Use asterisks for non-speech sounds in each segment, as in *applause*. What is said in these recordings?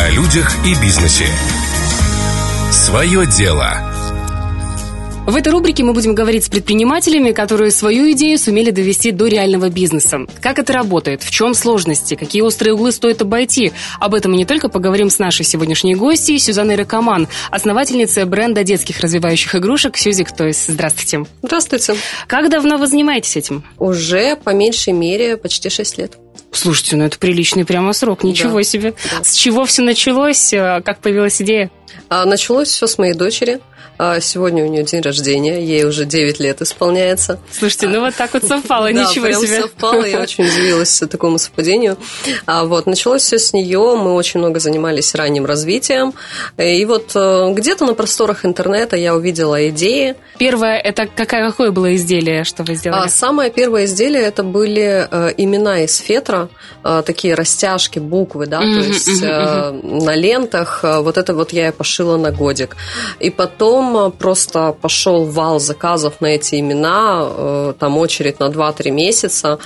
О людях и бизнесе. Свое дело. В этой рубрике мы будем говорить с предпринимателями, которые свою идею сумели довести до реального бизнеса. Как это работает, в чем сложности, какие острые углы стоит обойти. Об этом мы не только поговорим с нашей сегодняшней гостьей Сюзанной Ракоман, основательницей бренда детских развивающих игрушек Сюзик Тойс. Здравствуйте. Здравствуйте. Как давно вы занимаетесь этим? Уже по меньшей мере почти 6 лет. Слушайте, ну это приличный прямо срок, ничего да. себе. Да. С чего все началось, как появилась идея? А, началось все с моей дочери. А, сегодня у нее день рождения, ей уже 9 лет исполняется. Слушайте, ну вот так вот совпало, ничего да, себе. совпало, я очень удивилась такому совпадению. А вот началось все с нее, мы очень много занимались ранним развитием, и вот э, где-то на просторах интернета я увидела идеи. Первое, это какое, какое было изделие, что вы сделали? Самое первое изделие, это были э, имена из фетра, э, такие растяжки, буквы, да, mm-hmm, то есть mm-hmm. на лентах, вот это вот я пошила на годик. И потом просто пошел вал заказов на эти имена, э, там очередь на 2-3 месяца,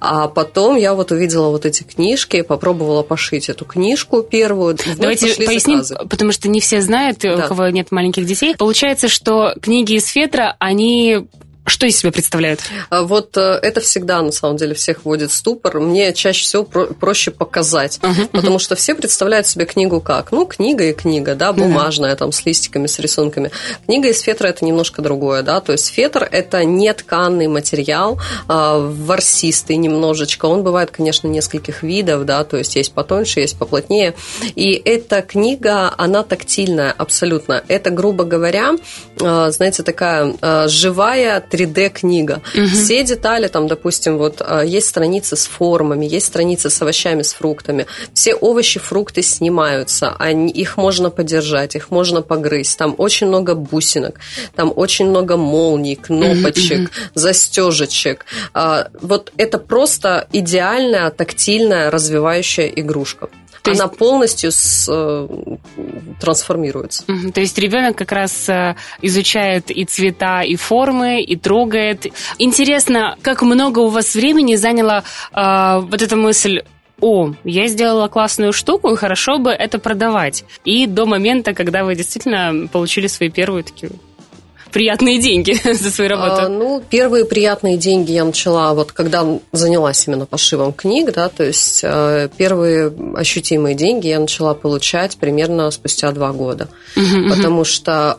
а потом я вот увидела вот эти книжки, попробовала пошить эту книжку первую. Давайте поясним, заказы. потому что не все знают, да. у кого нет маленьких детей. Получается, что книги из Фетра, они что из себя представляют? А вот э, это всегда, на самом деле, всех вводит в ступор. Мне чаще всего проще показать, uh-huh, потому что все представляют себе книгу как? Ну, книга и книга, да, бумажная, uh-huh. там, с листиками, с рисунками. Книга из фетра – это немножко другое, да, то есть фетр – это не тканный материал, а ворсистый немножечко. Он бывает, конечно, нескольких видов, да, то есть есть потоньше, есть поплотнее. И эта книга, она тактильная абсолютно. Это, грубо говоря, э, знаете, такая э, живая 3D-книга. Угу. Все детали, там, допустим, вот а, есть страницы с формами, есть страницы с овощами, с фруктами. Все овощи, фрукты снимаются, они, их можно подержать, их можно погрызть. Там очень много бусинок, там очень много молний, кнопочек, угу. застежечек. А, вот это просто идеальная тактильная развивающая игрушка. То она есть... полностью с, э, трансформируется. Угу. То есть ребенок как раз э, изучает и цвета, и формы, и трогает. Интересно, как много у вас времени заняла э, вот эта мысль о, я сделала классную штуку, и хорошо бы это продавать. И до момента, когда вы действительно получили свои первые такие приятные деньги *laughs* за свою работу? А, ну, первые приятные деньги я начала вот когда занялась именно пошивом книг, да, то есть э, первые ощутимые деньги я начала получать примерно спустя два года, потому что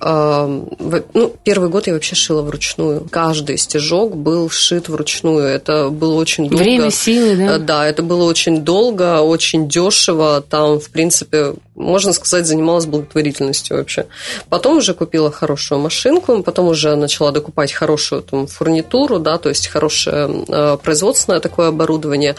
э, ну, первый год я вообще шила вручную. Каждый стежок был шит вручную. Это было очень долго. Время, силы, да? Э, да, это было очень долго, очень дешево. Там, в принципе, можно сказать, занималась благотворительностью вообще. Потом уже купила хорошую машинку, потом уже начала докупать хорошую там, фурнитуру, да, то есть хорошее э, производственное такое оборудование.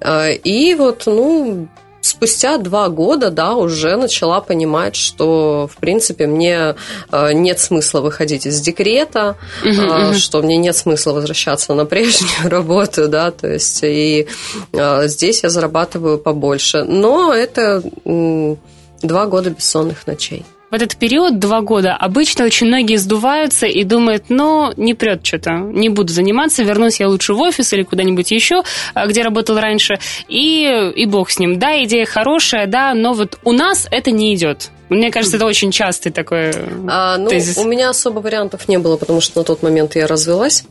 Э, и вот, ну, спустя два года, да, уже начала понимать, что, в принципе, мне э, нет смысла выходить из декрета, uh-huh, uh-huh. что мне нет смысла возвращаться на прежнюю *laughs* работу, да, то есть и э, здесь я зарабатываю побольше. Но это два года бессонных ночей в этот период, два года, обычно очень многие сдуваются и думают, ну, не прет что-то, не буду заниматься, вернусь я лучше в офис или куда-нибудь еще, а, где работал раньше, и, и бог с ним. Да, идея хорошая, да, но вот у нас это не идет. Мне кажется, это очень частый такой а, ну, тезис. У меня особо вариантов не было, потому что на тот момент я развелась.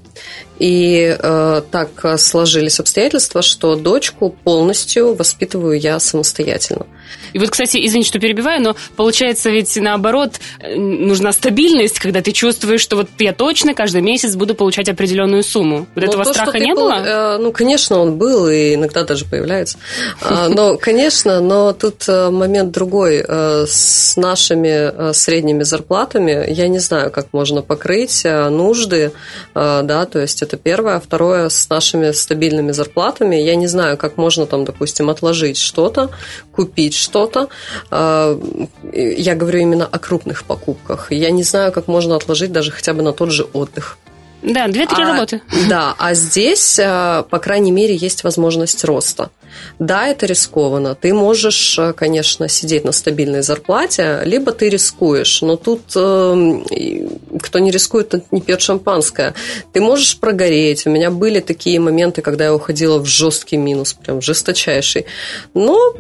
И э, так сложились обстоятельства, что дочку полностью воспитываю я самостоятельно. И вот, кстати, извините, что перебиваю, но получается ведь наоборот э, нужна стабильность, когда ты чувствуешь, что вот я точно каждый месяц буду получать определенную сумму. Вот но ну, этого то, страха не был, было? Э, ну, конечно, он был, и иногда даже появляется. А, но, *laughs* конечно, но тут э, момент другой. С нашими средними зарплатами я не знаю, как можно покрыть нужды, да, то есть это первое. Второе, с нашими стабильными зарплатами я не знаю, как можно там, допустим, отложить что-то, купить что-то. А, я говорю именно о крупных покупках. Я не знаю, как можно отложить даже хотя бы на тот же отдых. Да, две-три а, работы. Да, а здесь, а, по крайней мере, есть возможность роста. Да, это рискованно. Ты можешь, а, конечно, сидеть на стабильной зарплате, либо ты рискуешь. Но тут э, кто не рискует, тот не пьет шампанское. Ты можешь прогореть. У меня были такие моменты, когда я уходила в жесткий минус, прям жесточайший. Но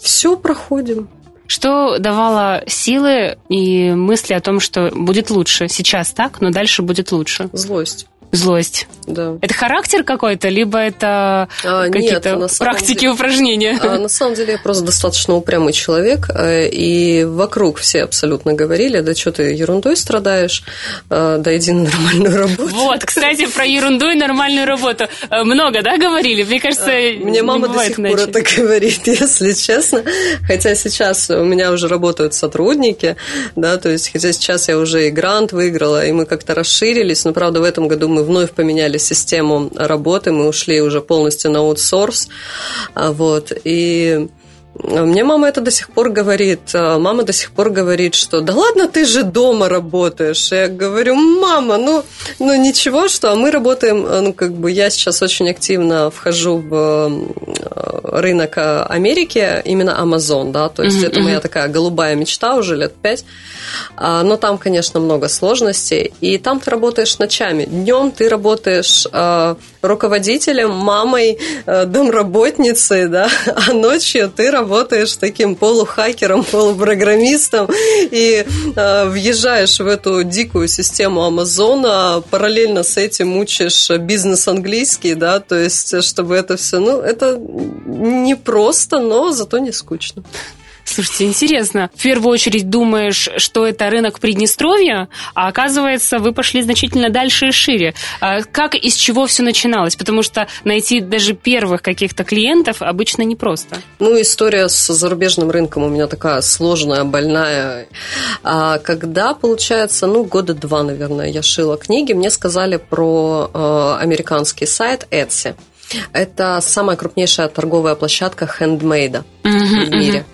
Все проходим. Что давало силы и мысли о том, что будет лучше? Сейчас так, но дальше будет лучше. Злость. Злость. Да. Это характер какой-то, либо это а, какие-то нет, практики, деле, упражнения? А, на самом деле я просто достаточно упрямый человек, э, и вокруг все абсолютно говорили, да что ты ерундой страдаешь, э, да иди на нормальную работу. Вот, кстати, про ерунду и нормальную работу. Э, много, да, говорили? Мне кажется, Мне мама до сих иначе. пор это *laughs* говорит, если честно. Хотя сейчас у меня уже работают сотрудники, да, то есть хотя сейчас я уже и грант выиграла, и мы как-то расширились, но, правда, в этом году мы вновь поменяли систему работы, мы ушли уже полностью на аутсорс, а, вот, и мне мама это до сих пор говорит. А, мама до сих пор говорит, что да ладно, ты же дома работаешь. Я говорю, мама, ну, ну ничего, что а мы работаем, а, ну как бы я сейчас очень активно вхожу в рынок Америки, именно Amazon, да, то есть mm-hmm. это моя такая голубая мечта уже лет пять. Но там, конечно, много сложностей. И там ты работаешь ночами. Днем ты работаешь руководителем, мамой, домработницей, да, а ночью ты работаешь таким полухакером, полупрограммистом и э, въезжаешь в эту дикую систему Амазона, параллельно с этим учишь бизнес английский, да, то есть чтобы это все, ну, это не просто, но зато не скучно. Слушайте, интересно. В первую очередь думаешь, что это рынок Приднестровья, а оказывается, вы пошли значительно дальше и шире. А как и с чего все начиналось? Потому что найти даже первых каких-то клиентов обычно непросто. Ну, история с зарубежным рынком у меня такая сложная, больная. А когда, получается, ну, года два, наверное, я шила книги, мне сказали про э, американский сайт Etsy. Это самая крупнейшая торговая площадка хендмейда uh-huh, в мире.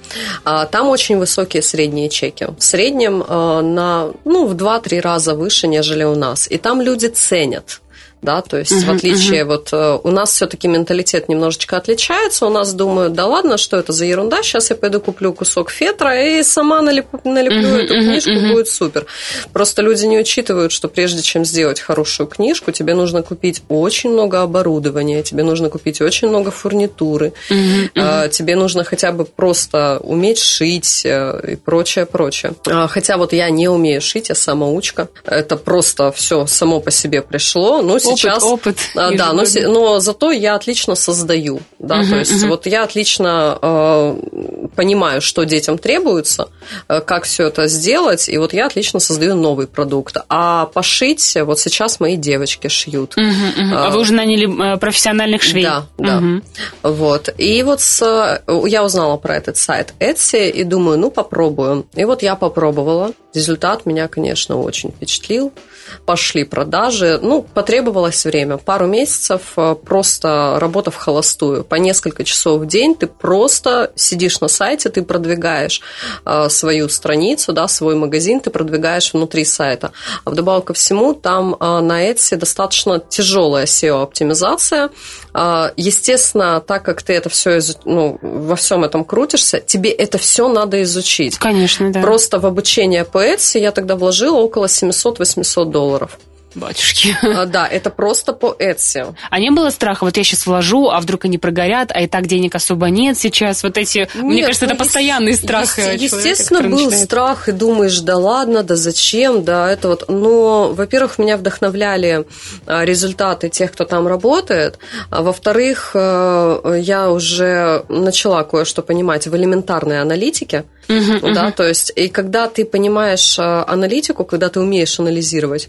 Uh-huh. Там очень высокие средние чеки. В среднем э, на, ну, в 2-3 раза выше, нежели у нас. И там люди ценят да, то есть uh-huh, в отличие uh-huh. вот э, у нас все-таки менталитет немножечко отличается, у нас думают, да ладно, что это за ерунда, сейчас я пойду куплю кусок фетра и сама налеплю, налеплю uh-huh, эту книжку, uh-huh. будет супер. Просто люди не учитывают, что прежде чем сделать хорошую книжку, тебе нужно купить очень много оборудования, тебе нужно купить очень много фурнитуры, uh-huh, uh-huh. тебе нужно хотя бы просто уметь шить э, и прочее, прочее. А, хотя вот я не умею шить, я самоучка, это просто все само по себе пришло, ну сейчас... Опыт, а, да, но, но зато я отлично создаю. Да, uh-huh, то есть uh-huh. вот я отлично э, понимаю, что детям требуется, э, как все это сделать, и вот я отлично создаю новый продукт. А пошить вот сейчас мои девочки шьют. Uh-huh, uh-huh. А вы уже наняли э, профессиональных швей? Да, да. Вот. И вот с, я узнала про этот сайт Etsy и думаю, ну попробую. И вот я попробовала. Результат меня, конечно, очень впечатлил пошли продажи. Ну, потребовалось время. Пару месяцев э, просто работа в холостую. По несколько часов в день ты просто сидишь на сайте, ты продвигаешь э, свою страницу, да, свой магазин, ты продвигаешь внутри сайта. А вдобавок ко всему, там э, на Etsy достаточно тяжелая SEO-оптимизация. Естественно, так как ты это все ну, во всем этом крутишься, тебе это все надо изучить. Конечно, да. Просто в обучение по Etsy я тогда вложила около 700-800 долларов. Батюшки. А, *laughs* да, это просто по Etsy. А не было страха, вот я сейчас вложу, а вдруг они прогорят, а и так денег особо нет сейчас. Вот эти, нет, мне кажется, ну, это постоянный страх. Есть, естественно, был начинает... страх, и думаешь, да ладно, да зачем, да, это вот. Но, во-первых, меня вдохновляли а, результаты тех, кто там работает. А во-вторых, э, я уже начала кое-что понимать в элементарной аналитике. Uh-huh, да, uh-huh. то есть, и когда ты понимаешь а, аналитику, когда ты умеешь анализировать,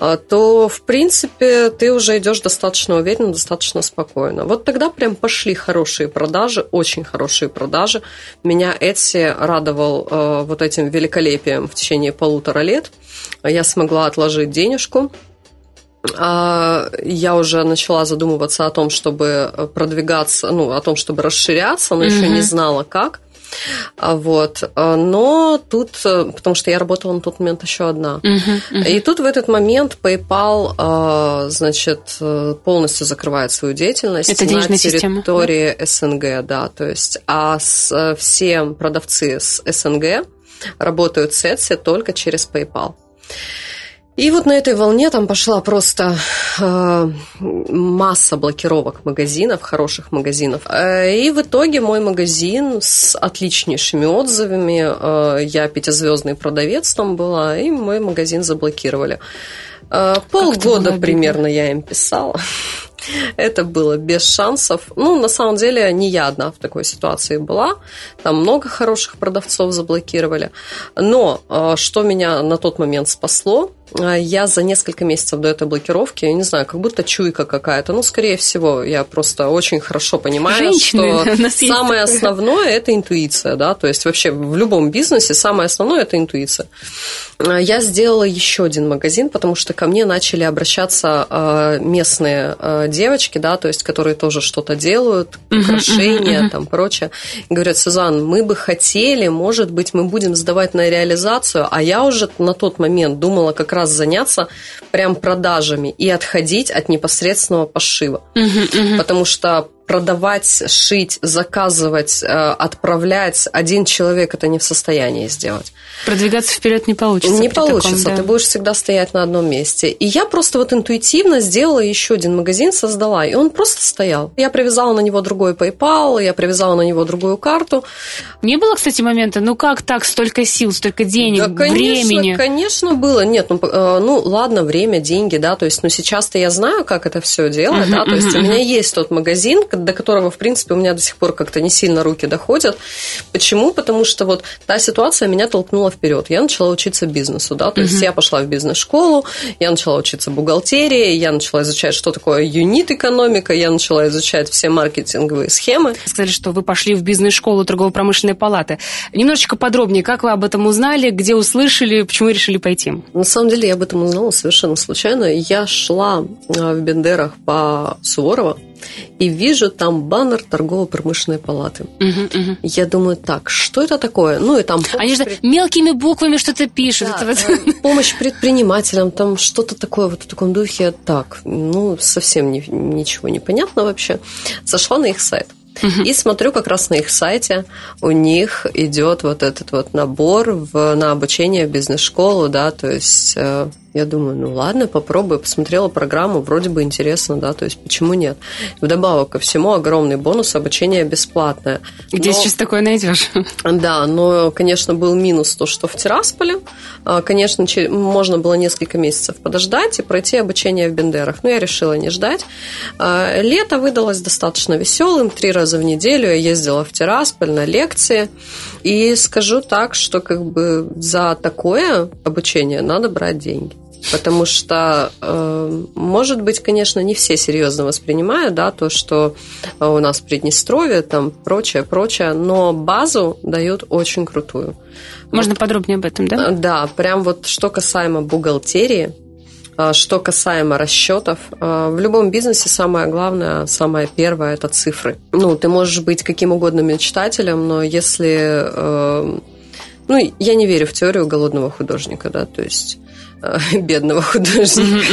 а, то, в принципе, ты уже идешь достаточно уверенно, достаточно спокойно. Вот тогда прям пошли хорошие продажи, очень хорошие продажи. Меня Etsy радовал а, вот этим великолепием в течение полутора лет. Я смогла отложить денежку, я уже начала задумываться о том, чтобы продвигаться, ну, о том, чтобы расширяться, но mm-hmm. еще не знала как. А вот. А, но тут, э, потому что я работала на тот момент еще одна. Uh-huh, uh-huh. И тут в этот момент PayPal, а, значит, э, полностью закрывает свою деятельность Это на территории система, СНГ, да, то есть, а с, э, все продавцы с СНГ работают с Etsy только через PayPal. И вот на этой волне там пошла просто э, масса блокировок магазинов, хороших магазинов. Э, и в итоге мой магазин с отличнейшими отзывами, э, я пятизвездный продавец там была, и мой магазин заблокировали. Э, полгода примерно я им писала. *laughs* Это было без шансов. Ну, на самом деле, не я одна в такой ситуации была. Там много хороших продавцов заблокировали. Но э, что меня на тот момент спасло, я за несколько месяцев до этой блокировки, я не знаю, как будто чуйка какая-то. Ну, скорее всего, я просто очень хорошо понимаю, Женщины, что *laughs* самое основное это интуиция, да, то есть вообще в любом бизнесе самое основное это интуиция. А, я сделала еще один магазин, потому что ко мне начали обращаться а, местные девочки, да, то есть которые тоже что-то делают, украшения, uh-huh, uh-huh. там прочее. И говорят, Сузан, мы бы хотели, может быть, мы будем сдавать на реализацию, а я уже на тот момент думала как раз заняться прям продажами и отходить от непосредственного пошива. Угу, угу. Потому что продавать, шить, заказывать, э, отправлять один человек это не в состоянии сделать. Продвигаться вперед не получится. Не получится, таком, да. ты будешь всегда стоять на одном месте. И я просто вот интуитивно сделала еще один магазин, создала, и он просто стоял. Я привязала на него другой PayPal, я привязала на него другую карту. Не было, кстати, момента, ну как так, столько сил, столько денег, да, конечно, времени? Конечно, было. Нет, ну, э, ну ладно, время, деньги, да, то есть, ну сейчас-то я знаю, как это все делать, uh-huh, да, то есть uh-huh. у меня есть тот магазин, до которого, в принципе, у меня до сих пор как-то не сильно руки доходят. Почему? Потому что вот та ситуация меня толкнула вперед. Я начала учиться бизнесу, да, то есть я пошла в бизнес-школу, я начала учиться бухгалтерии, я начала изучать, что такое юнит-экономика, я начала изучать все маркетинговые схемы. Сказали, что вы пошли в бизнес-школу торгово-промышленной палаты. Немножечко подробнее, как вы об этом узнали, где услышали, почему решили пойти? На самом деле я об этом узнала совершенно случайно. Я шла а, в Бендерах по Суворова, и вижу там баннер торгово-промышленной палаты. Угу, угу. Я думаю, так, что это такое? Ну и там... Они же пред... мелкими буквами что-то пишут. Да, это вот... *laughs* Помощь предпринимателям, там что-то такое вот в таком духе. Так, ну совсем не, ничего не понятно вообще. Зашла на их сайт. И смотрю как раз на их сайте, у них идет вот этот вот набор в, на обучение в бизнес-школу, да, то есть э, я думаю, ну ладно, попробую. Посмотрела программу, вроде бы интересно, да, то есть почему нет. Вдобавок ко всему огромный бонус, обучение бесплатное. Где но, сейчас такое найдешь? Да, но, конечно, был минус то, что в Тирасполе, а, конечно, можно было несколько месяцев подождать и пройти обучение в Бендерах. Но я решила не ждать. А, лето выдалось достаточно веселым. Три раза в неделю я ездила в Тирасполь на лекции. И скажу так, что как бы за такое обучение надо брать деньги потому что, э, может быть, конечно, не все серьезно воспринимают, да, то, что э, у нас Приднестровье, там прочее, прочее, но базу дают очень крутую. Можно вот, подробнее об этом, да? Да, прям вот что касаемо бухгалтерии, э, что касаемо расчетов, в любом бизнесе самое главное, самое первое – это цифры. Ну, ты можешь быть каким угодно мечтателем, но если… Ну, я не верю в теорию голодного художника, да, то есть Э, бедного художника.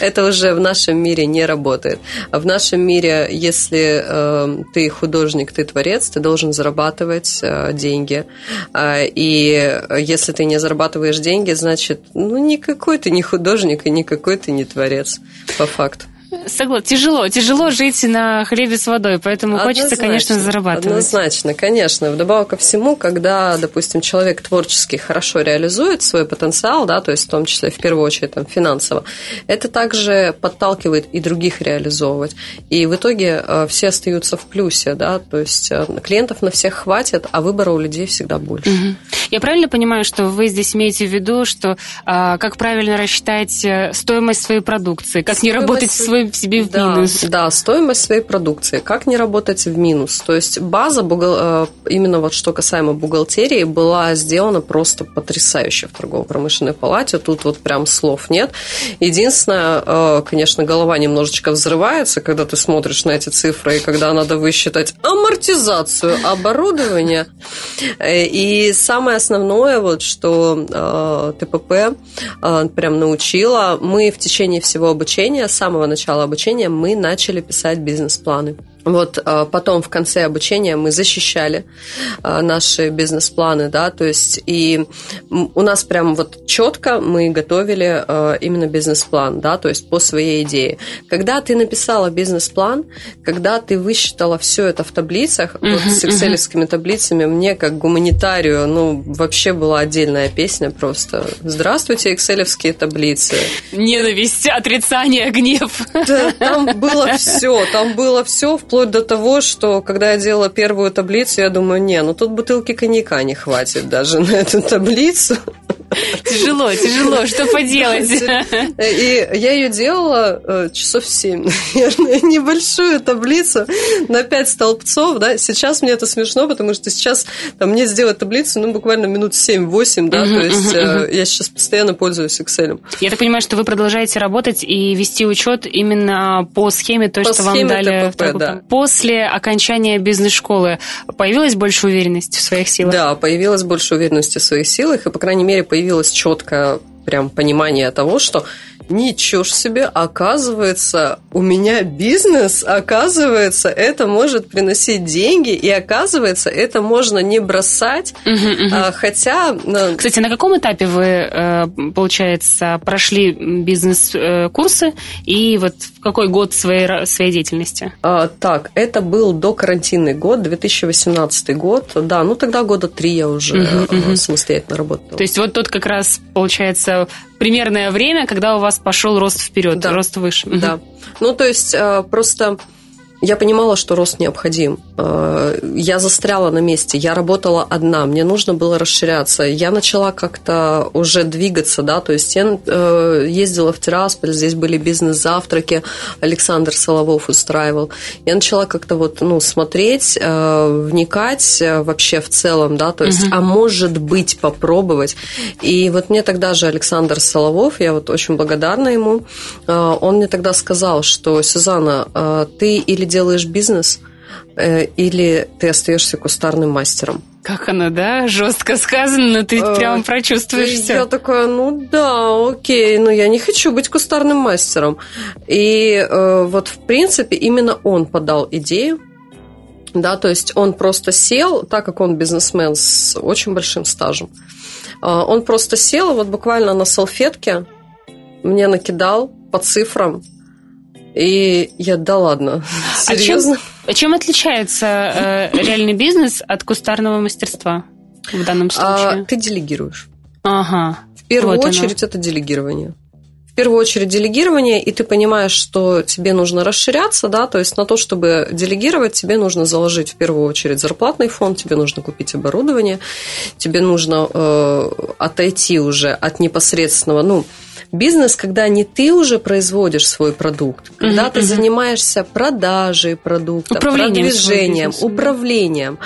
Это уже в нашем мире не работает. А в нашем мире, если э, ты художник, ты творец, ты должен зарабатывать э, деньги. А, и если ты не зарабатываешь деньги, значит, ну, никакой ты не художник и никакой ты не творец, по факту. Согласна. Тяжело. Тяжело жить на хлебе с водой, поэтому однозначно, хочется, конечно, зарабатывать. Однозначно, конечно. Вдобавок ко всему, когда, допустим, человек творчески хорошо реализует свой потенциал, да, то есть в том числе в первую очередь там, финансово, это также подталкивает и других реализовывать. И в итоге э, все остаются в плюсе, да, то есть э, клиентов на всех хватит, а выбора у людей всегда больше. Угу. Я правильно понимаю, что вы здесь имеете в виду, что а, как правильно рассчитать э, стоимость своей продукции, как стоимость... не работать свой себе в да, минус. Да, стоимость своей продукции. Как не работать в минус? То есть база, э, именно вот что касаемо бухгалтерии, была сделана просто потрясающе в торгово-промышленной палате. Тут вот прям слов нет. Единственное, э, конечно, голова немножечко взрывается, когда ты смотришь на эти цифры, и когда надо высчитать амортизацию оборудования. Э, и самое основное, вот, что ТПП прям научила, мы в течение всего обучения, с самого начала обучения мы начали писать бизнес-планы. Вот э, потом в конце обучения мы защищали э, наши бизнес-планы, да, то есть и у нас прям вот четко мы готовили э, именно бизнес-план, да, то есть по своей идее. Когда ты написала бизнес-план, когда ты высчитала все это в таблицах, uh-huh, вот с экселевскими uh-huh. таблицами, мне как гуманитарию, ну, вообще была отдельная песня просто. Здравствуйте, экселевские таблицы. Ненависть, отрицание, гнев. Да, там было все, там было все вплоть вплоть до того, что когда я делала первую таблицу, я думаю, не, ну тут бутылки коньяка не хватит даже на эту таблицу. Тяжело, тяжело, что поделать? И я ее делала э, часов семь, *laughs* наверное, небольшую таблицу на пять столбцов, да. Сейчас мне это смешно, потому что сейчас там мне сделать таблицу, ну, буквально минут 7-8, да, то есть э, я сейчас постоянно пользуюсь Excel. Я так понимаю, что вы продолжаете работать и вести учет именно по схеме той, что вам дали. После окончания бизнес-школы появилась больше уверенности в своих силах? Да, появилась больше уверенности в своих силах, и, по крайней мере, появилось четкое прям понимание того, что Ничего ж себе, оказывается, у меня бизнес, оказывается, это может приносить деньги, и оказывается, это можно не бросать, угу, угу. Хотя... Кстати, на каком этапе вы, э, получается, прошли бизнес-курсы, и вот в какой год своей, своей деятельности? А, так, это был до карантинный год, 2018 год, да, ну тогда года три я уже угу, угу. самостоятельно работала. То есть вот тут как раз, получается, примерное время, когда у вас пошел рост вперед, да. рост выше. Да. Ну, то есть э, просто я понимала, что рост необходим. Э, я застряла на месте, я работала одна, мне нужно было расширяться. Я начала как-то уже двигаться, да, то есть я э, ездила в Тирасполь, здесь были бизнес-завтраки, Александр Соловов устраивал. Я начала как-то вот, ну, смотреть, э, вникать вообще в целом, да, то есть, угу. а может быть, попробовать. И вот мне тогда же Александр Соловов, я вот очень благодарна ему, он мне тогда сказал, что, Сюзанна, ты или делаешь бизнес, э, или ты остаешься кустарным мастером. Как оно, да? Жестко сказано, но ты э, прям прочувствуешь все. Я такая, ну да, окей, но я не хочу быть кустарным мастером. И э, вот, в принципе, именно он подал идею, да, то есть он просто сел, так как он бизнесмен с очень большим стажем, он просто сел, вот буквально на салфетке мне накидал по цифрам и я, да ладно, серьезно? А чем, *laughs* а чем отличается э, реальный бизнес от кустарного мастерства в данном а, случае? А, ты делегируешь. Ага. В первую вот очередь оно. это делегирование. В первую очередь делегирование, и ты понимаешь, что тебе нужно расширяться, да, то есть на то, чтобы делегировать, тебе нужно заложить в первую очередь зарплатный фонд, тебе нужно купить оборудование, тебе нужно э, отойти уже от непосредственного, ну, Бизнес, когда не ты уже производишь свой продукт, когда угу, ты угу. занимаешься продажей продукта, управлением продвижением, управлением,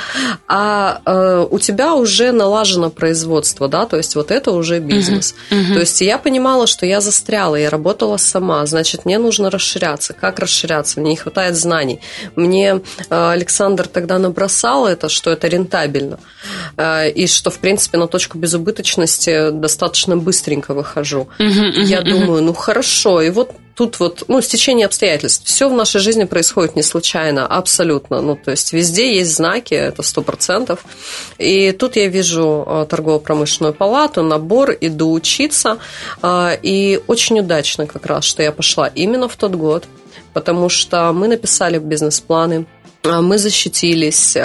а э, у тебя уже налажено производство, да, то есть вот это уже бизнес. Угу. То есть я понимала, что я застряла, я работала сама, значит, мне нужно расширяться. Как расширяться? Мне не хватает знаний. Мне э, Александр тогда набросал это, что это рентабельно, э, и что, в принципе, на точку безубыточности достаточно быстренько выхожу. Угу, я думаю, ну хорошо, и вот тут вот, ну, стечение обстоятельств. Все в нашей жизни происходит не случайно, абсолютно. Ну, то есть везде есть знаки, это сто процентов. И тут я вижу а, торгово-промышленную палату, набор, иду учиться. А, и очень удачно как раз, что я пошла именно в тот год, потому что мы написали бизнес-планы, а, мы защитились,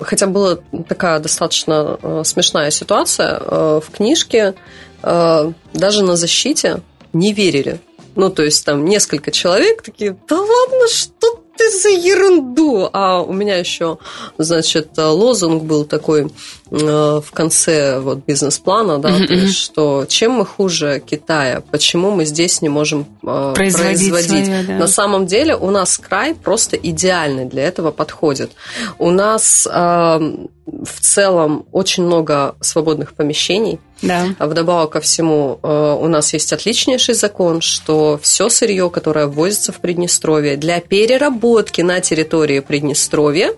хотя была такая достаточно смешная ситуация в книжке, Э, даже на защите не верили. Ну, то есть там несколько человек такие, да ладно, что ты за ерунду? А у меня еще, значит, лозунг был такой э, в конце вот бизнес-плана, да, mm-hmm. то есть, что чем мы хуже Китая, почему мы здесь не можем э, производить? производить? Свое, да. На самом деле у нас край просто идеальный для этого подходит. У нас э, в целом очень много свободных помещений. Да. А вдобавок ко всему, э, у нас есть отличнейший закон, что все сырье, которое ввозится в Приднестровье для переработки на территории Приднестровья,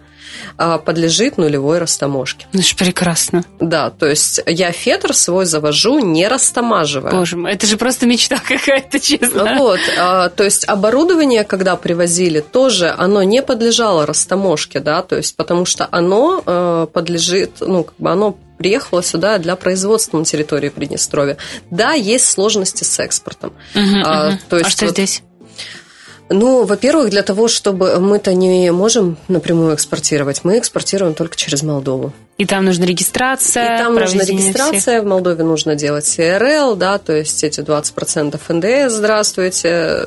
подлежит нулевой растаможке. Ну, это прекрасно. Да, то есть я фетр свой завожу, не растамаживая. Боже мой, это же просто мечта какая-то, честно. Вот, а, то есть оборудование, когда привозили, тоже оно не подлежало растаможке, да, то есть потому что оно э, подлежит, ну, как бы оно приехала сюда для производства на территории Приднестровья. Да, есть сложности с экспортом. Угу, а, угу. То есть а что вот, здесь? Ну, во-первых, для того, чтобы мы-то не можем напрямую экспортировать, мы экспортируем только через Молдову. И там нужна регистрация. И там нужна регистрация, всех. в Молдове нужно делать CRL, да, то есть эти 20% НДС, здравствуйте,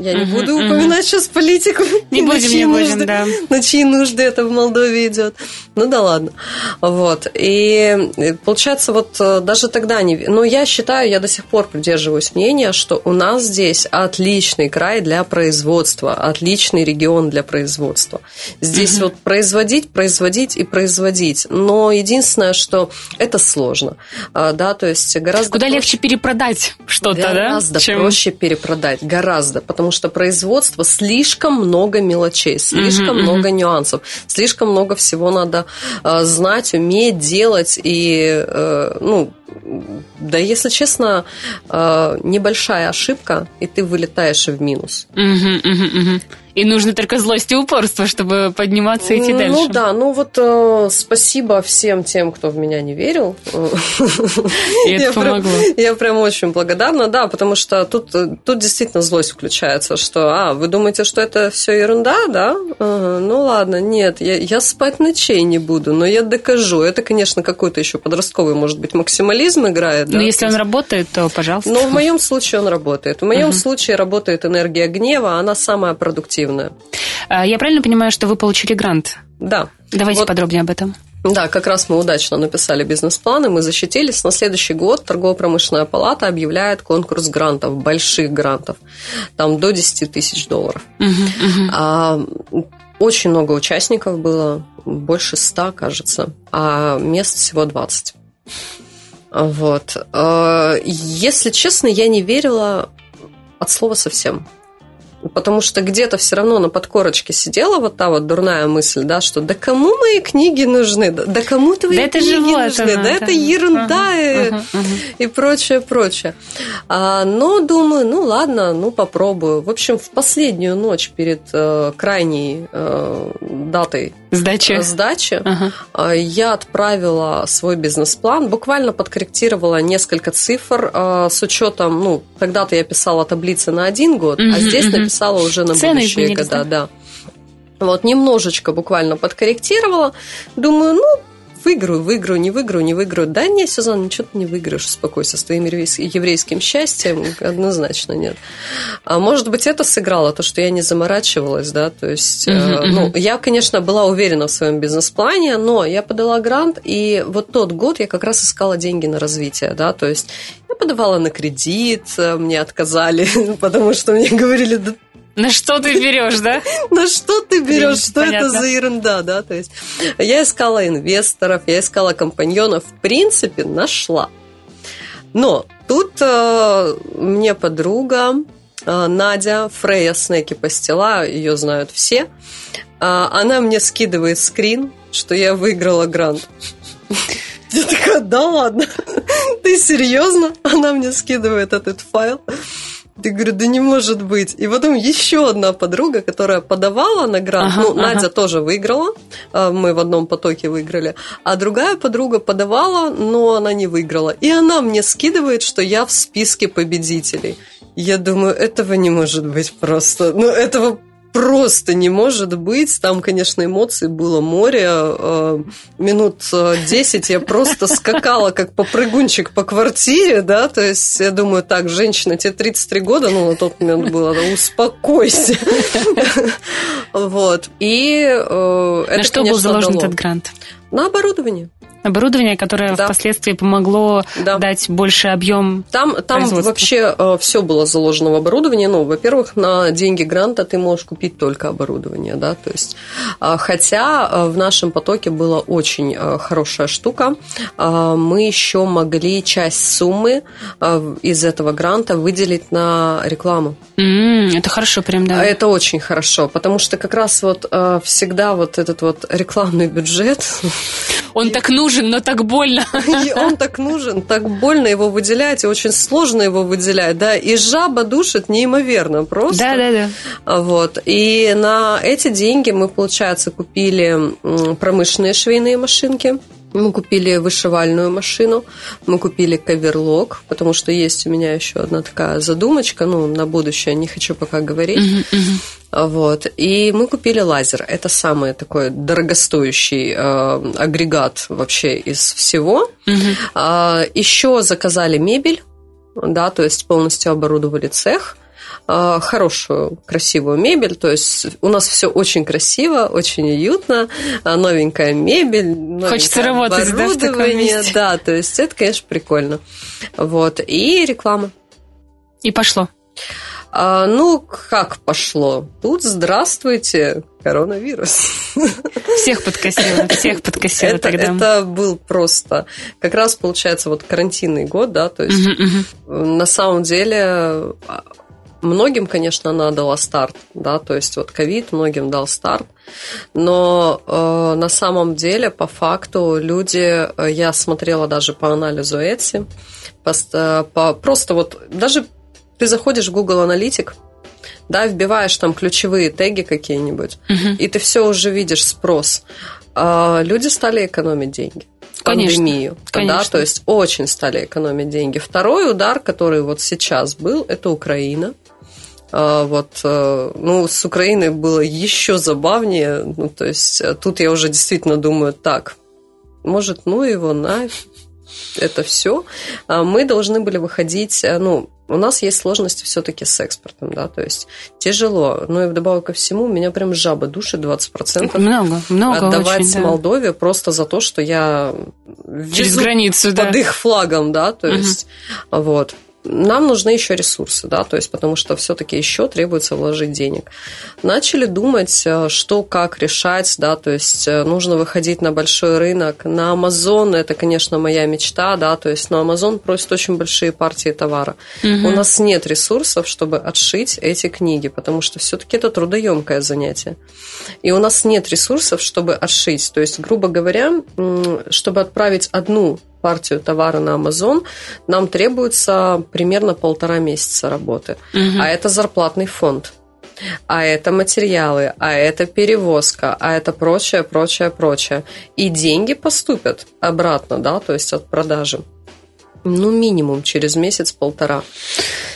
я не буду упоминать сейчас политику. Не *laughs* будем, не будем, да. На чьи нужды это в Молдове идет. Ну да ладно. Вот. И получается, вот э, даже тогда не... Ну, я считаю, я до сих пор придерживаюсь мнения, что у нас здесь отличный край для производства, отличный регион для производства. Здесь вот производить, производить и производить. Но единственное, что это сложно. А, да, то есть гораздо... Куда легче перепродать что-то, да? Гораздо проще перепродать. Гораздо. Потому потому что производство слишком много мелочей, слишком mm-hmm, много нюансов, слишком много всего надо э, знать, уметь делать и, э, ну, да, если честно, э, небольшая ошибка, и ты вылетаешь в минус. Угу, угу, угу. И нужно только злость и упорство, чтобы подниматься и идти ну, дальше. Ну да, ну вот э, спасибо всем тем, кто в меня не верил. *laughs* И это помогло. я прям очень благодарна, да, потому что тут, тут действительно злость включается, что, а, вы думаете, что это все ерунда, да? ну ладно, нет, я, я спать ночей не буду, но я докажу. Это, конечно, какой-то еще подростковый, может быть, максимализм играет. Но если он работает, то пожалуйста. Но в моем случае он работает. В моем случае работает энергия гнева, она самая продуктивная эффективно. А, я правильно понимаю, что вы получили грант? Да. Давайте вот. подробнее об этом. Да, как раз мы удачно написали бизнес-планы, мы защитились. На следующий год торгово-промышленная палата объявляет конкурс грантов, больших грантов, там до 10 тысяч долларов. Uh-huh, uh-huh. А, очень много участников было, больше 100, кажется, а мест всего 20. Вот. А, если честно, я не верила от слова совсем. Потому что где-то все равно на подкорочке сидела вот та вот дурная мысль, да, что да кому мои книги нужны, да, кому твои да книги это нужны, она, да, да это ерунда ага, и, ага, ага. и прочее, прочее. А, но думаю, ну ладно, ну попробую. В общем, в последнюю ночь перед э, крайней э, датой сдачи, сдачи ага. э, я отправила свой бизнес-план, буквально подкорректировала несколько цифр э, с учетом, ну, когда-то я писала таблицы на один год, угу, а здесь угу. написала уже на Цены будущие года, да. Вот, немножечко буквально подкорректировала. Думаю, ну, выиграю, выиграю, не выиграю, не выиграю. Да не, Сюзанна, ничего ты не выиграешь, успокойся, с твоим еврейским счастьем. Однозначно нет. А может быть, это сыграло, то, что я не заморачивалась, да, то есть, uh-huh, ну, я, конечно, была уверена в своем бизнес-плане, но я подала грант, и вот тот год я как раз искала деньги на развитие, да, то есть я подавала на кредит, мне отказали, *laughs* потому что мне говорили, да на что ты берешь, да? *laughs* На что ты берешь? Что это за ерунда, да? То есть я искала инвесторов, я искала компаньонов, в принципе, нашла. Но тут э, мне подруга э, Надя Фрея Снеки Пастила, ее знают все, э, она мне скидывает скрин, что я выиграла грант. *laughs* Я такая, да ладно, *laughs* ты серьезно? Она мне скидывает этот файл. Ты говорю, да не может быть. И потом еще одна подруга, которая подавала на грант, ага, ну, ага. Надя тоже выиграла, а, мы в одном потоке выиграли, а другая подруга подавала, но она не выиграла. И она мне скидывает, что я в списке победителей. Я думаю, этого не может быть просто. Ну, этого просто не может быть. Там, конечно, эмоций было море. Э, минут 10 я просто скакала, как попрыгунчик по квартире, да, то есть я думаю, так, женщина, тебе 33 года, ну, на тот момент было, успокойся. Вот. И э, На что был заложен этот грант? На оборудование. Оборудование, которое да. впоследствии помогло да. дать больше объем. Там, там вообще э, все было заложено в оборудование. Ну, во-первых, на деньги гранта ты можешь купить только оборудование, да, то есть, э, хотя э, в нашем потоке была очень э, хорошая штука, э, мы еще могли часть суммы э, из этого гранта выделить на рекламу. Mm, это хорошо, прям да. Это очень хорошо, потому что как раз вот э, всегда вот этот вот рекламный бюджет. *laughs* Он так нужен, но так больно. *laughs* Он так нужен, так больно его выделять, и очень сложно его выделять, да, и жаба душит неимоверно просто. Да, да, да. Вот, и на эти деньги мы, получается, купили промышленные швейные машинки, мы купили вышивальную машину, мы купили каверлок, потому что есть у меня еще одна такая задумочка, ну, на будущее, не хочу пока говорить. Uh-huh, uh-huh. Вот. И мы купили лазер. Это самый такой дорогостоящий э, агрегат вообще из всего. Uh-huh. А, еще заказали мебель, да, то есть полностью оборудовали цех. А, хорошую, красивую мебель. То есть у нас все очень красиво, очень уютно, а, новенькая мебель, новенькое Хочется работать, да, в таком месте. Да, то есть это, конечно, прикольно. Вот. И реклама. И пошло. А, ну, как пошло? Тут здравствуйте, коронавирус. Всех подкосило, *laughs* всех подкосило это, тогда. Это был просто, как раз получается, вот карантинный год, да, то есть угу. на самом деле Многим, конечно, она дала старт, да, то есть вот ковид многим дал старт, но э, на самом деле, по факту, люди, э, я смотрела даже по анализу Etsy, по, э, по, просто вот даже ты заходишь в Google Аналитик, да, вбиваешь там ключевые теги какие-нибудь, угу. и ты все уже видишь спрос. Э, люди стали экономить деньги пандемию. Конечно. Да, то есть очень стали экономить деньги. Второй удар, который вот сейчас был, это Украина. А, вот, э, ну, с Украиной было еще забавнее. Ну, то есть э, тут я уже действительно думаю, так, может, ну его на это все. А мы должны были выходить, э, ну, у нас есть сложности все-таки с экспортом, да, то есть тяжело. Ну и вдобавок ко всему, меня прям жаба душит 20%. Много, много Отдавать очень, да. Молдове просто за то, что я Через границу, под да. их флагом, да, то есть, угу. вот нам нужны еще ресурсы, да, то есть потому что все-таки еще требуется вложить денег. Начали думать, э, что как решать, да, то есть э, нужно выходить на большой рынок. На Amazon это, конечно, моя мечта, да, то есть на Amazon просят очень большие партии товара. Угу. У нас нет ресурсов, чтобы отшить эти книги, потому что все-таки это трудоемкое занятие. И у нас нет ресурсов, чтобы отшить. То есть, грубо говоря, чтобы отправить одну партию товара на Amazon, нам требуется примерно полтора месяца работы. Угу. А это зарплатный фонд. А это материалы, а это перевозка, а это прочее, прочее, прочее. И деньги поступят обратно, да, то есть от продажи. Ну, минимум через месяц-полтора.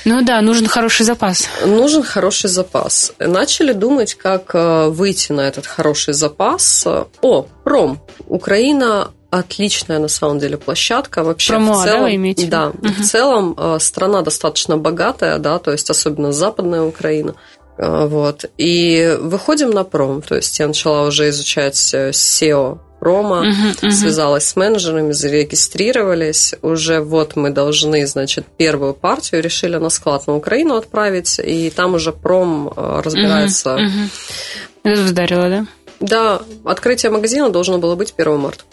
Ну да, нужен хороший запас. Нужен хороший запас. Начали думать, как э, выйти на этот хороший запас. О, пром. Украина отличная на самом деле площадка. Вообще Промо, в целом, да, вы имеете? Да, угу. в целом э, страна достаточно богатая, да, то есть особенно западная Украина. Э, вот. И выходим на пром. То есть я начала уже изучать SEO промо, uh-huh, uh-huh. связалась с менеджерами, зарегистрировались. Уже вот мы должны, значит, первую партию решили на склад на Украину отправить, и там уже пром э, разбирается. Uh-huh, uh-huh. Это да? Да, открытие магазина должно было быть 1 марта.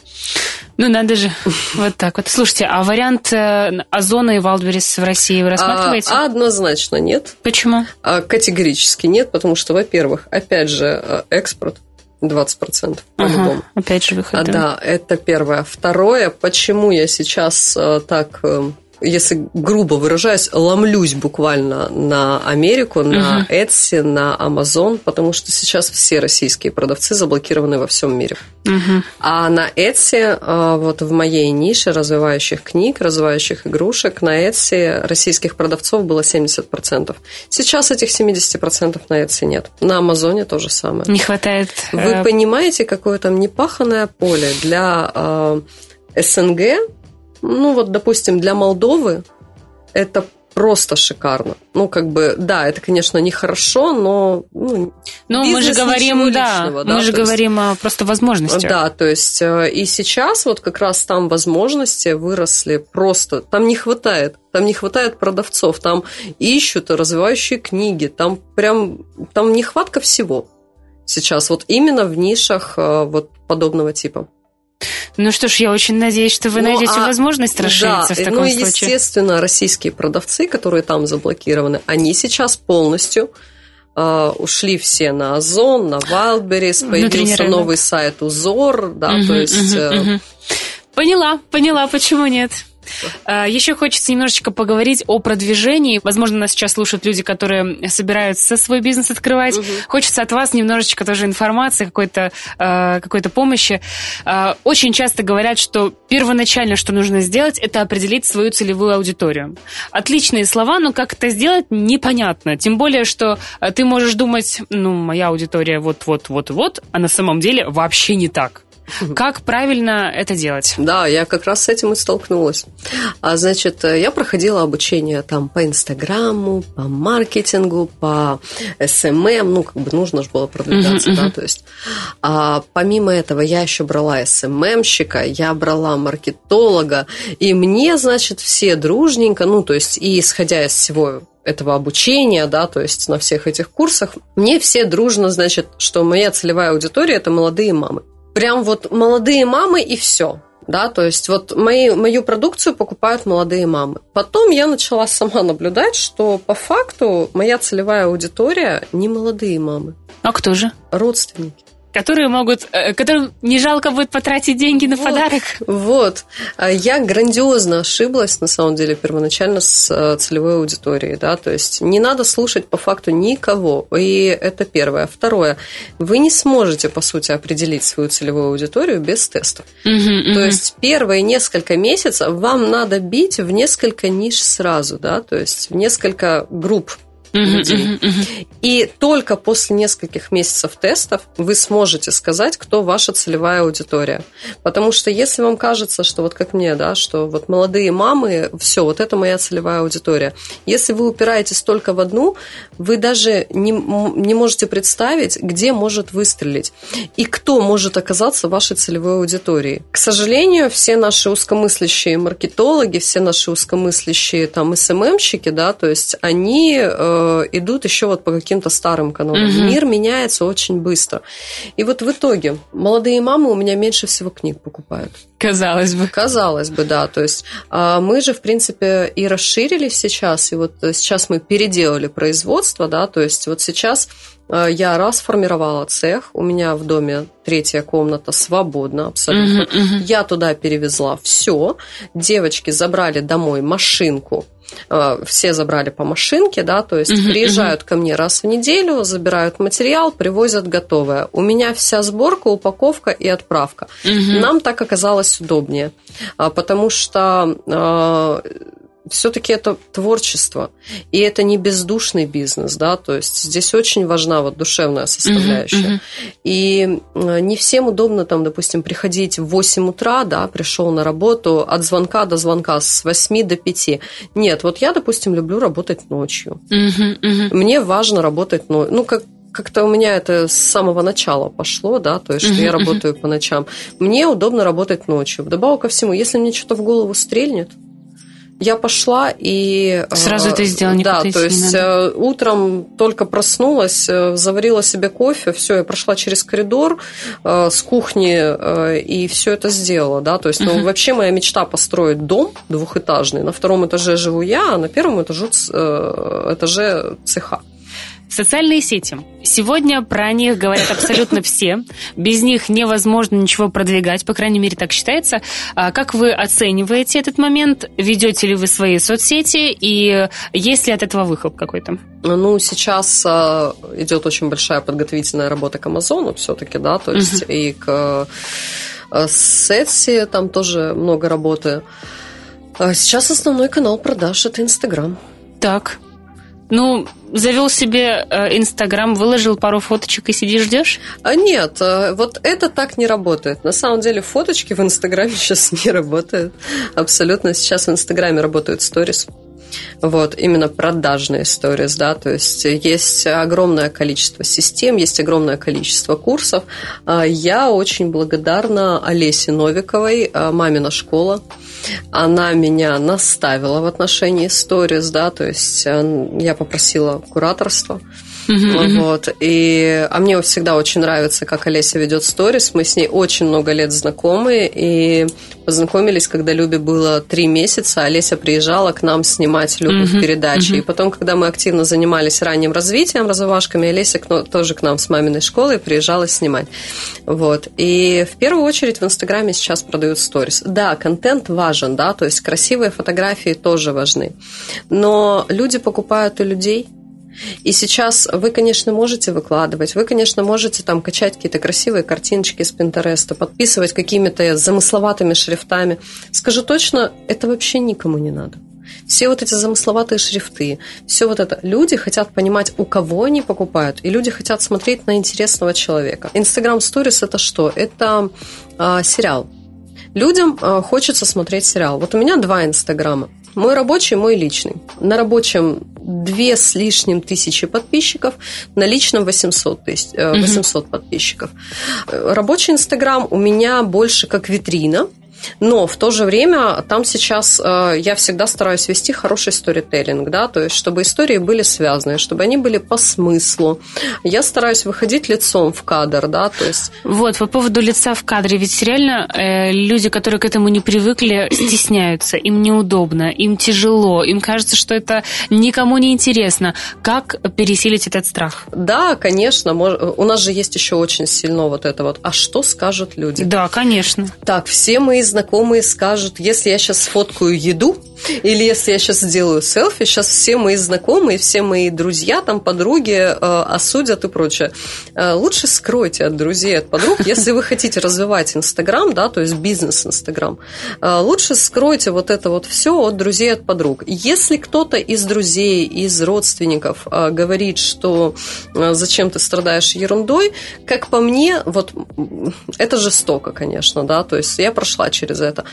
Ну, надо же. *laughs* Вот так вот. Слушайте, а вариант э, Озона и Валдберис в России вы а, рассматриваете? А, однозначно нет. Почему? А, категорически нет, потому что, во-первых, опять же, э, экспорт 20% по-любому. Ага, опять же выход. А, да, это первое. Второе, почему я сейчас э, так если грубо выражаясь, ломлюсь буквально на Америку, на uh-huh. Etsy, на Amazon, потому что сейчас все российские продавцы заблокированы во всем мире. Uh-huh. А на Etsy, а, вот в моей нише развивающих книг, развивающих игрушек, на Etsy российских продавцов было 70%. Сейчас этих 70% на Etsy нет. На Амазоне то же самое. Не хватает... Вы э, понимаете, какое там непаханное поле для э, СНГ, ну вот, допустим, для Молдовы это просто шикарно. Ну, как бы, да, это, конечно, нехорошо, но... Ну, но мы же говорим, да, личного, да, мы же говорим есть, о просто возможностях. Да, то есть э, и сейчас вот как раз там возможности выросли просто... Там не хватает. Там не хватает продавцов, там ищут развивающие книги, там прям... Там нехватка всего сейчас. Вот именно в нишах э, вот подобного типа. Ну что ж, я очень надеюсь, что вы ну, найдете а, возможность расшириться да, в таком ну, случае. естественно, российские продавцы, которые там заблокированы, они сейчас полностью Uh, ушли все на Озон, на Wildberries, появился новый сайт Узор, да, угу, то есть... Угу, угу. Поняла, поняла, почему нет. А, Еще хочется немножечко поговорить о продвижении. Возможно, нас сейчас слушают люди, которые собираются свой бизнес открывать. Угу. Хочется от вас немножечко тоже информации, какой-то а, какой помощи. А, очень часто говорят, что первоначально, что нужно сделать, это определить свою целевую аудиторию. Отличные слова, но как это сделать, непонятно. Тем более, что ты можешь думать, ну, моя аудитория вот-вот-вот-вот, а на самом деле вообще не так. *laughs* Как правильно это делать? Да, я как раз с этим и столкнулась. А, значит, я проходила обучение там по Инстаграму, по маркетингу, по СММ, эм эм, ну, как бы нужно же было продвигаться, uh-huh, да, то есть. А помимо этого я еще брала SMM щика, эм я брала маркетолога, и мне, значит, все дружненько, ну, то есть, и исходя из всего этого обучения, да, то есть на всех этих курсах, мне все дружно, значит, что моя целевая аудитория – это молодые мамы прям вот молодые мамы и все. Да, то есть вот мои, мою продукцию покупают молодые мамы. Потом я начала сама *laughs* наблюдать, что по факту моя целевая аудитория не молодые мамы. А кто же? Родственники которые могут, э, которым не жалко будет потратить деньги на вот, подарок. Вот. А я грандиозно ошиблась, на самом деле, первоначально с э, целевой аудиторией, да, то есть не надо слушать по факту никого, и это первое. Второе, вы не сможете, по сути, определить свою целевую аудиторию без тестов. Угу, то угу. есть первые несколько месяцев вам надо бить в несколько ниш сразу, да, то есть в несколько групп людей. И только после нескольких месяцев тестов вы сможете сказать, кто ваша целевая аудитория. Потому что если вам кажется, что вот как мне, да, что вот молодые мамы, все, вот это моя целевая аудитория. Если вы упираетесь только в одну, вы даже не, не можете представить, где может выстрелить и кто может оказаться вашей целевой аудиторией. К сожалению, все наши узкомыслящие маркетологи, все наши узкомыслящие там СММщики, да, то есть они э, Э, идут еще вот по каким-то старым канонам. Угу. Мир меняется очень быстро. И вот в итоге молодые мамы у меня меньше всего книг покупают. Казалось бы. Казалось бы, да. То есть а, мы же, в принципе, и расширились сейчас, и вот сейчас мы переделали производство, да, то есть вот сейчас э, я расформировала цех, у меня в доме третья комната свободна абсолютно. Uh-huh, uh-huh. Я туда перевезла все, девочки забрали домой машинку, Э, все забрали по машинке, да, то есть uh-huh, приезжают uh-huh. ко мне раз в неделю, забирают материал, привозят готовое. У меня вся сборка, упаковка и отправка. Uh-huh. Нам так оказалось удобнее, а, потому что э, все-таки это творчество, и это не бездушный бизнес, да, то есть здесь очень важна вот душевная составляющая. Uh-huh, uh-huh. И э, не всем удобно там, допустим, приходить в 8 утра, да, пришел на работу от звонка до звонка с 8 до 5. Нет, вот я, допустим, люблю работать ночью. Uh-huh, uh-huh. Мне важно работать ночью. Ну, как как-то у меня это с самого начала пошло, да, то есть, что uh-huh, я работаю uh-huh. по ночам. Мне удобно работать ночью. Вдобавок ко всему, если мне что-то в голову стрельнет, я пошла и... Э, Сразу это сделала, Да, то есть э, утром только проснулась, э, заварила себе кофе, все, я прошла через коридор с кухни и все это сделала, да, то есть, ну, uh-huh. вообще моя мечта построить дом двухэтажный, на втором этаже живу я, а на первом этаже, этаже цеха. Социальные сети. Сегодня про них говорят абсолютно все. Без них невозможно ничего продвигать, по крайней мере, так считается. А как вы оцениваете этот момент? Ведете ли вы свои соцсети? И есть ли от этого выхлоп какой-то? Ну, сейчас а, идет очень большая подготовительная работа к Амазону все-таки, да, то есть uh-huh. и к а, Сетси там тоже много работы. Сейчас основной канал продаж – это Инстаграм. Так, ну, завел себе э, Инстаграм, выложил пару фоточек и сидишь ждешь? А нет, э, вот это так не работает. На самом деле фоточки в Инстаграме *laughs* сейчас не работают. Абсолютно. Сейчас в Инстаграме работают сторис. Вот, именно продажные сторис, да, то есть есть огромное количество систем, есть огромное количество курсов. А, я очень благодарна Олесе Новиковой, а, мамина школа. Она меня наставила в отношении сторис, да, то есть э, я попросила кураторство. Uh-huh, вот. И, а мне всегда очень нравится, как Олеся ведет сторис. Мы с ней очень много лет знакомы. И познакомились, когда Любе было три месяца. Олеся приезжала к нам снимать Любу uh-huh, в передаче. И потом, когда мы активно занимались ранним развитием, развивашками, Олеся тоже к нам с маминой школы приезжала снимать. Вот. И в первую очередь в Инстаграме сейчас продают сторис. Да, контент важен, да, то есть красивые фотографии тоже важны. Но люди покупают у людей – и сейчас вы, конечно, можете выкладывать, вы, конечно, можете там качать какие-то красивые картиночки из Пинтереста, подписывать какими-то замысловатыми шрифтами. Скажу точно, это вообще никому не надо. Все вот эти замысловатые шрифты, все вот это. Люди хотят понимать, у кого они покупают, и люди хотят смотреть на интересного человека. Instagram Stories это что? Это э, сериал. Людям э, хочется смотреть сериал. Вот у меня два Инстаграма. Мой рабочий, мой личный. На рабочем две с лишним тысячи подписчиков, на личном 800, тысяч, 800 угу. подписчиков. Рабочий Инстаграм у меня больше как витрина, но в то же время там сейчас э, я всегда стараюсь вести хороший сторителлинг, да, то есть чтобы истории были связаны, чтобы они были по смыслу. Я стараюсь выходить лицом в кадр, да, то есть... Вот, по поводу лица в кадре, ведь реально э, люди, которые к этому не привыкли, *clears throat* стесняются, им неудобно, им тяжело, им кажется, что это никому не интересно. Как пересилить этот страх? Да, конечно, мож... у нас же есть еще очень сильно вот это вот, а что скажут люди? Да, конечно. Так, все мы знакомые скажут, если я сейчас сфоткаю еду, или если я сейчас сделаю селфи, сейчас все мои знакомые, все мои друзья, там, подруги э, осудят и прочее. Э, лучше скройте от друзей, от подруг, *laughs* если вы хотите развивать Инстаграм, да, то есть бизнес Инстаграм, э, лучше скройте вот это вот все от друзей, от подруг. Если кто-то из друзей, из родственников э, говорит, что э, зачем ты страдаешь ерундой, как по мне, вот это жестоко, конечно, да, то есть я прошла через это.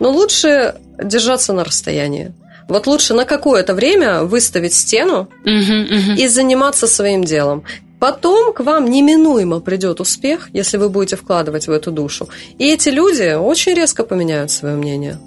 Но лучше держаться на расстоянии. Вот лучше на какое-то время выставить стену uh-huh, uh-huh. и заниматься своим делом. Потом к вам неминуемо придет успех, если вы будете вкладывать в эту душу. И эти люди очень резко поменяют свое мнение.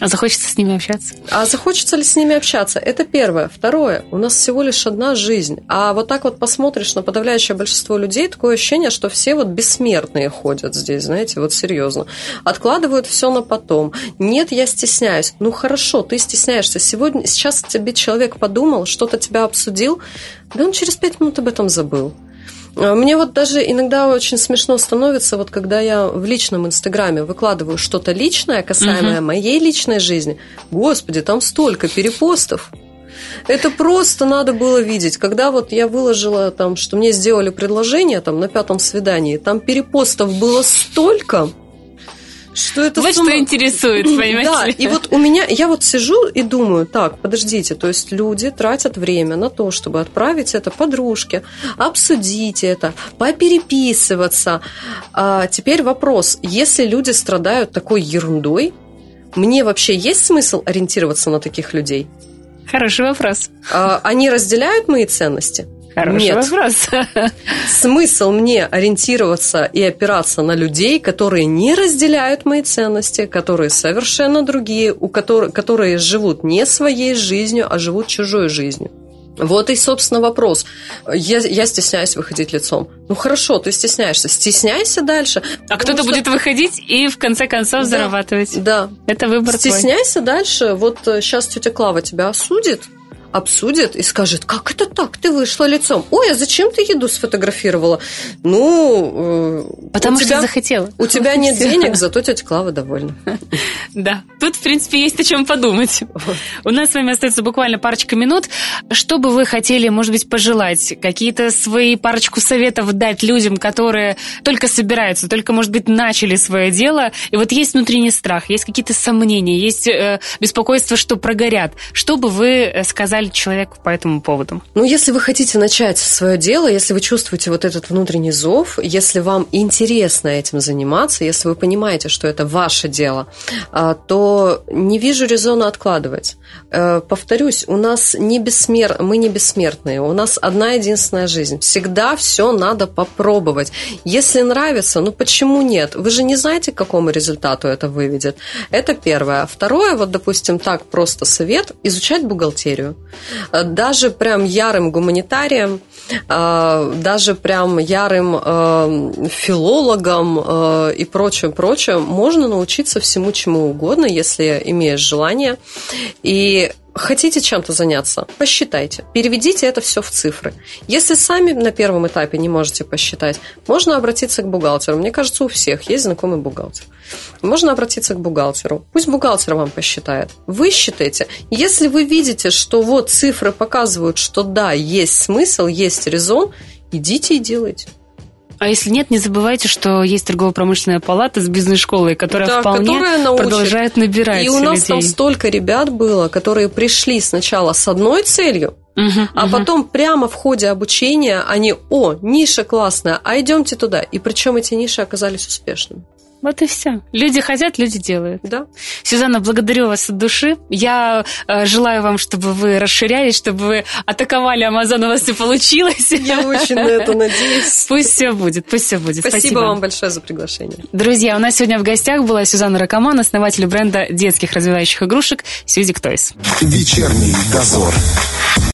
А захочется с ними общаться? А захочется ли с ними общаться? Это первое. Второе. У нас всего лишь одна жизнь. А вот так вот посмотришь на подавляющее большинство людей, такое ощущение, что все вот бессмертные ходят здесь, знаете, вот серьезно. Откладывают все на потом. Нет, я стесняюсь. Ну хорошо, ты стесняешься. Сегодня, сейчас тебе человек подумал, что-то тебя обсудил, да он через пять минут об этом забыл. А мне вот даже иногда очень смешно становится, вот когда я в личном инстаграме выкладываю что-то личное, касаемое угу. моей личной жизни. Господи, там столько перепостов. Это просто надо было видеть. Когда вот я выложила там, что мне сделали предложение там на пятом свидании, там перепостов было столько, что это вот сумма... что интересует, понимаете? Да, и вот у меня, я вот сижу и думаю, так, подождите, то есть люди тратят время на то, чтобы отправить это подружке, обсудить это, попереписываться. А теперь вопрос, если люди страдают такой ерундой, мне вообще есть смысл ориентироваться на таких людей? Хороший вопрос. А, они разделяют мои ценности? Хороший Нет. вопрос. *laughs* Смысл мне ориентироваться и опираться на людей, которые не разделяют мои ценности, которые совершенно другие, у которых, которые живут не своей жизнью, а живут чужой жизнью. Вот и, собственно, вопрос. Я, я стесняюсь выходить лицом. Ну хорошо, ты стесняешься. Стесняйся дальше. А кто-то что... будет выходить и в конце концов да, зарабатывать. Да. Это выбор Стесняйся твой. дальше. Вот сейчас э, тетя Клава тебя осудит, обсудит и скажет, как это так, ты вышла лицом. Ой, а зачем ты еду сфотографировала? Ну, э, потому что тебя, захотела. У тебя нет денег, зато тетя Клава довольна. *laughs* Да, тут, в принципе, есть о чем подумать. У нас с вами остается буквально парочка минут. Что бы вы хотели, может быть, пожелать? Какие-то свои парочку советов дать людям, которые только собираются, только, может быть, начали свое дело, и вот есть внутренний страх, есть какие-то сомнения, есть э, беспокойство, что прогорят. Что бы вы э, сказали сказали человеку по этому поводу? Ну, если вы хотите начать свое дело, если вы чувствуете вот этот внутренний зов, если вам интересно этим заниматься, если вы понимаете, что это ваше дело, а, то не вижу резона откладывать. Э, повторюсь, у нас не бессмер... мы не бессмертные, у нас одна единственная жизнь. Всегда все надо попробовать. Если нравится, ну почему нет? Вы же не знаете, к какому результату это выведет. Это первое. Второе, вот, допустим, так просто совет, изучать бухгалтерию. Э, даже прям ярым гуманитарием, э, даже прям ярым филологом и прочее, прочее, можно научиться всему чему угодно, если имеешь желание. И хотите чем-то заняться, посчитайте. Переведите это все в цифры. Если сами на первом этапе не можете посчитать, можно обратиться к бухгалтеру. Мне кажется, у всех есть знакомый бухгалтер. Можно обратиться к бухгалтеру. Пусть бухгалтер вам посчитает. Вы считаете. Если вы видите, что вот цифры показывают, что да, есть смысл, есть резон, идите и делайте. А если нет, не забывайте, что есть торгово-промышленная палата с бизнес-школой, которая да, вполне которая продолжает набирать И у нас людей. там столько ребят было, которые пришли сначала с одной целью, Uh-huh, а uh-huh. потом прямо в ходе обучения они, о, ниша классная, а идемте туда. И причем эти ниши оказались успешными. Вот и все. Люди хотят, люди делают. Да. Сюзанна, благодарю вас от души. Я э, желаю вам, чтобы вы расширялись, чтобы вы атаковали Амазон, у вас все получилось. Я очень на это надеюсь. Пусть все будет, пусть все будет. Спасибо, Спасибо вам большое за приглашение. Друзья, у нас сегодня в гостях была Сюзанна Ракоман, основатель бренда детских развивающих игрушек Сьюзик Тойс. Вечерний дозор.